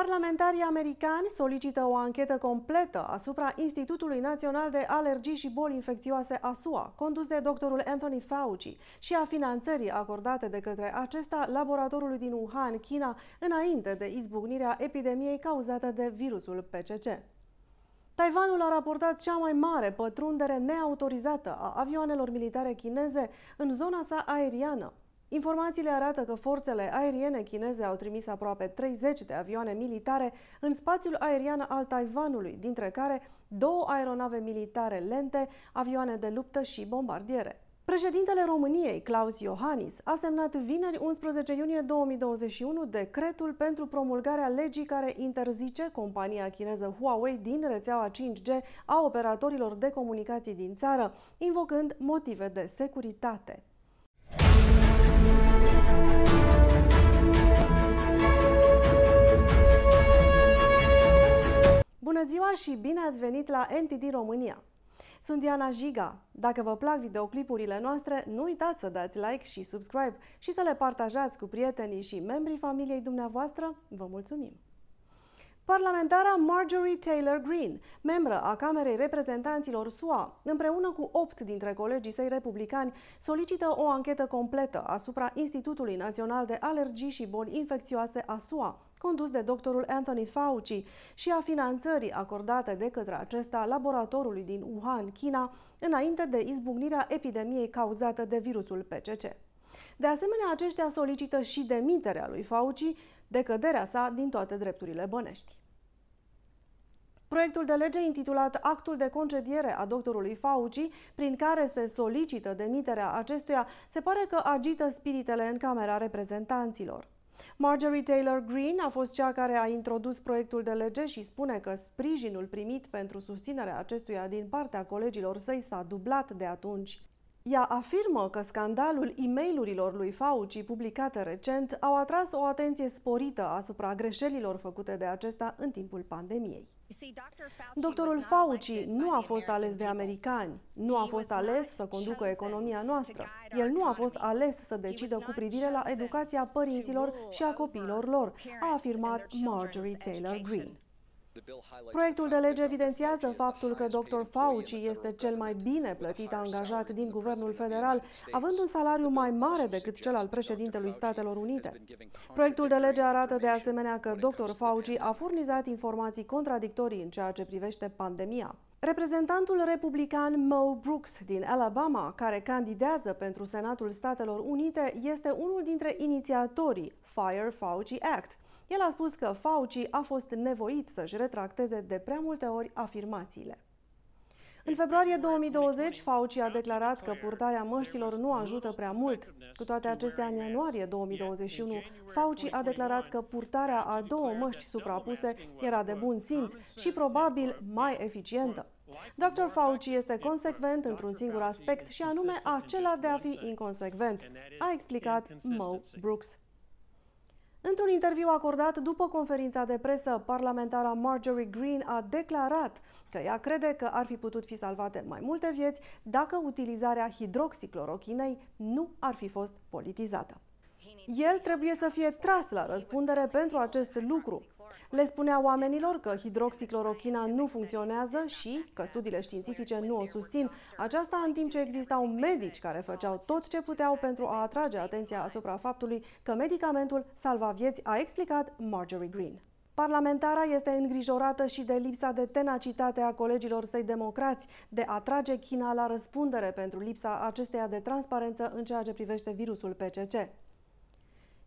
Parlamentarii americani solicită o anchetă completă asupra Institutului Național de Alergii și Boli Infecțioase ASUA, condus de doctorul Anthony Fauci, și a finanțării acordate de către acesta laboratorului din Wuhan, China, înainte de izbucnirea epidemiei cauzată de virusul PCC. Taiwanul a raportat cea mai mare pătrundere neautorizată a avioanelor militare chineze în zona sa aeriană, Informațiile arată că forțele aeriene chineze au trimis aproape 30 de avioane militare în spațiul aerian al Taiwanului, dintre care două aeronave militare lente, avioane de luptă și bombardiere. Președintele României, Claus Iohannis, a semnat vineri 11 iunie 2021 decretul pentru promulgarea legii care interzice compania chineză Huawei din rețeaua 5G a operatorilor de comunicații din țară, invocând motive de securitate. Bună ziua și bine ați venit la NTD România! Sunt Diana Giga. Dacă vă plac videoclipurile noastre, nu uitați să dați like și subscribe și să le partajați cu prietenii și membrii familiei dumneavoastră. Vă mulțumim! Parlamentara Marjorie Taylor Greene, membră a Camerei Reprezentanților SUA, împreună cu opt dintre colegii săi republicani, solicită o anchetă completă asupra Institutului Național de Alergii și Boli Infecțioase a SUA, condus de doctorul Anthony Fauci, și a finanțării acordate de către acesta laboratorului din Wuhan, China, înainte de izbucnirea epidemiei cauzată de virusul PCC. De asemenea, aceștia solicită și demiterea lui Fauci, decăderea sa din toate drepturile bănești. Proiectul de lege intitulat Actul de concediere a doctorului Fauci, prin care se solicită demiterea acestuia, se pare că agită spiritele în Camera Reprezentanților. Marjorie Taylor Greene a fost cea care a introdus proiectul de lege și spune că sprijinul primit pentru susținerea acestuia din partea colegilor săi s-a dublat de atunci. Ea afirmă că scandalul e mail lui Fauci publicate recent au atras o atenție sporită asupra greșelilor făcute de acesta în timpul pandemiei. Doctorul Fauci nu a fost ales de americani, nu a fost ales să conducă economia noastră. El nu a fost ales să decidă cu privire la educația părinților și a copiilor lor, a afirmat Marjorie Taylor Greene. Proiectul de lege evidențiază faptul că Dr. Fauci este cel mai bine plătit angajat din guvernul federal, având un salariu mai mare decât cel al președintelui Statelor Unite. Proiectul de lege arată de asemenea că Dr. Fauci a furnizat informații contradictorii în ceea ce privește pandemia. Reprezentantul republican Mo Brooks din Alabama, care candidează pentru Senatul Statelor Unite, este unul dintre inițiatorii Fire Fauci Act, el a spus că Fauci a fost nevoit să-și retracteze de prea multe ori afirmațiile. În februarie 2020, Fauci a declarat că purtarea măștilor nu ajută prea mult. Cu toate acestea, în ianuarie 2021, Fauci a declarat că purtarea a două măști suprapuse era de bun simț și probabil mai eficientă. Dr. Fauci este consecvent într-un singur aspect și anume acela de a fi inconsecvent, a explicat Mo Brooks. Într-un interviu acordat după conferința de presă, parlamentara Marjorie Greene a declarat că ea crede că ar fi putut fi salvate mai multe vieți dacă utilizarea hidroxiclorochinei nu ar fi fost politizată. El trebuie să fie tras la răspundere pentru acest lucru. Le spunea oamenilor că hidroxiclorochina nu funcționează și că studiile științifice nu o susțin. Aceasta în timp ce existau medici care făceau tot ce puteau pentru a atrage atenția asupra faptului că medicamentul salva vieți, a explicat Marjorie Green. Parlamentara este îngrijorată și de lipsa de tenacitate a colegilor săi democrați de a trage China la răspundere pentru lipsa acesteia de transparență în ceea ce privește virusul PCC.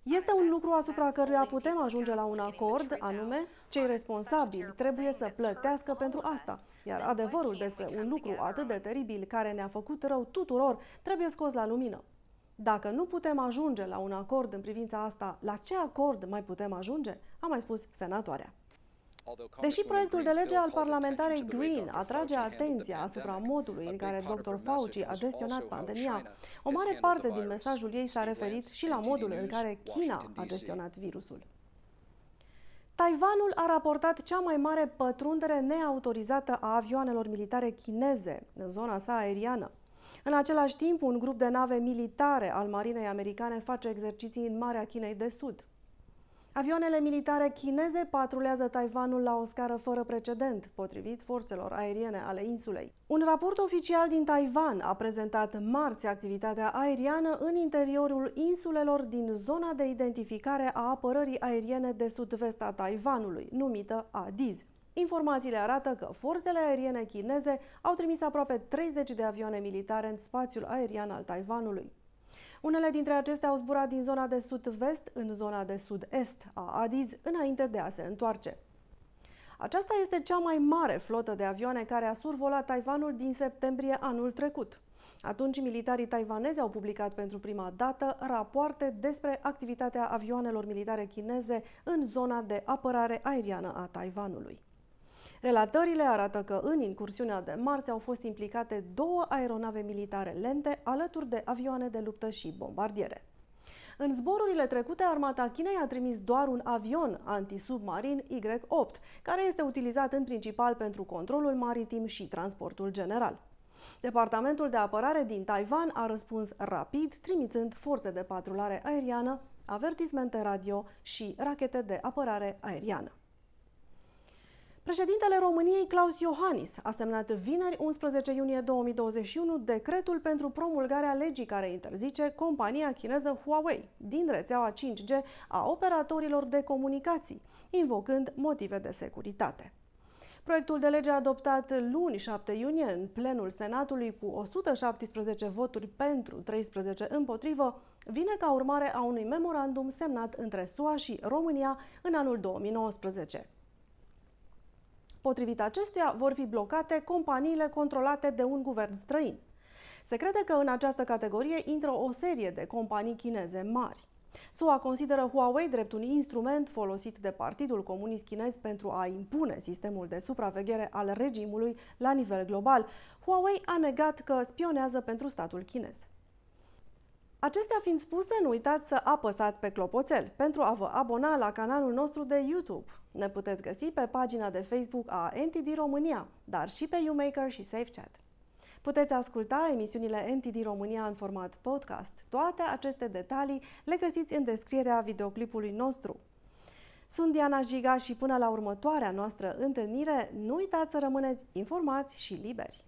Este un lucru asupra căruia putem ajunge la un acord, anume, cei responsabili trebuie să plătească pentru asta. Iar adevărul despre un lucru atât de teribil care ne-a făcut rău tuturor trebuie scos la lumină. Dacă nu putem ajunge la un acord în privința asta, la ce acord mai putem ajunge? A mai spus senatoarea. Deși proiectul de lege al parlamentarei Green atrage atenția asupra modului în care Dr. Fauci a gestionat pandemia, o mare parte din mesajul ei s-a referit și la modul în care China a gestionat virusul. Taiwanul a raportat cea mai mare pătrundere neautorizată a avioanelor militare chineze în zona sa aeriană. În același timp, un grup de nave militare al marinei americane face exerciții în Marea Chinei de Sud. Avioanele militare chineze patrulează Taiwanul la o scară fără precedent, potrivit forțelor aeriene ale insulei. Un raport oficial din Taiwan a prezentat marți activitatea aeriană în interiorul insulelor din zona de identificare a apărării aeriene de sud-vest a Taiwanului, numită ADIZ. Informațiile arată că forțele aeriene chineze au trimis aproape 30 de avioane militare în spațiul aerian al Taiwanului. Unele dintre acestea au zburat din zona de sud-vest în zona de sud-est a Adiz înainte de a se întoarce. Aceasta este cea mai mare flotă de avioane care a survolat Taiwanul din septembrie anul trecut. Atunci, militarii taiwanezi au publicat pentru prima dată rapoarte despre activitatea avioanelor militare chineze în zona de apărare aeriană a Taiwanului. Relatările arată că în incursiunea de marți au fost implicate două aeronave militare lente alături de avioane de luptă și bombardiere. În zborurile trecute, armata Chinei a trimis doar un avion antisubmarin Y-8, care este utilizat în principal pentru controlul maritim și transportul general. Departamentul de apărare din Taiwan a răspuns rapid, trimițând forțe de patrulare aeriană, avertismente radio și rachete de apărare aeriană. Președintele României, Claus Iohannis, a semnat vineri 11 iunie 2021 decretul pentru promulgarea legii care interzice compania chineză Huawei din rețeaua 5G a operatorilor de comunicații, invocând motive de securitate. Proiectul de lege adoptat luni 7 iunie în plenul Senatului cu 117 voturi pentru, 13 împotrivă, vine ca urmare a unui memorandum semnat între SUA și România în anul 2019. Potrivit acestuia, vor fi blocate companiile controlate de un guvern străin. Se crede că în această categorie intră o serie de companii chineze mari. SUA consideră Huawei drept un instrument folosit de Partidul Comunist Chinez pentru a impune sistemul de supraveghere al regimului la nivel global. Huawei a negat că spionează pentru statul chinez. Acestea fiind spuse, nu uitați să apăsați pe clopoțel pentru a vă abona la canalul nostru de YouTube. Ne puteți găsi pe pagina de Facebook a NTD România, dar și pe YouMaker și SafeChat. Puteți asculta emisiunile NTD România în format podcast. Toate aceste detalii le găsiți în descrierea videoclipului nostru. Sunt Diana Giga și până la următoarea noastră întâlnire, nu uitați să rămâneți informați și liberi.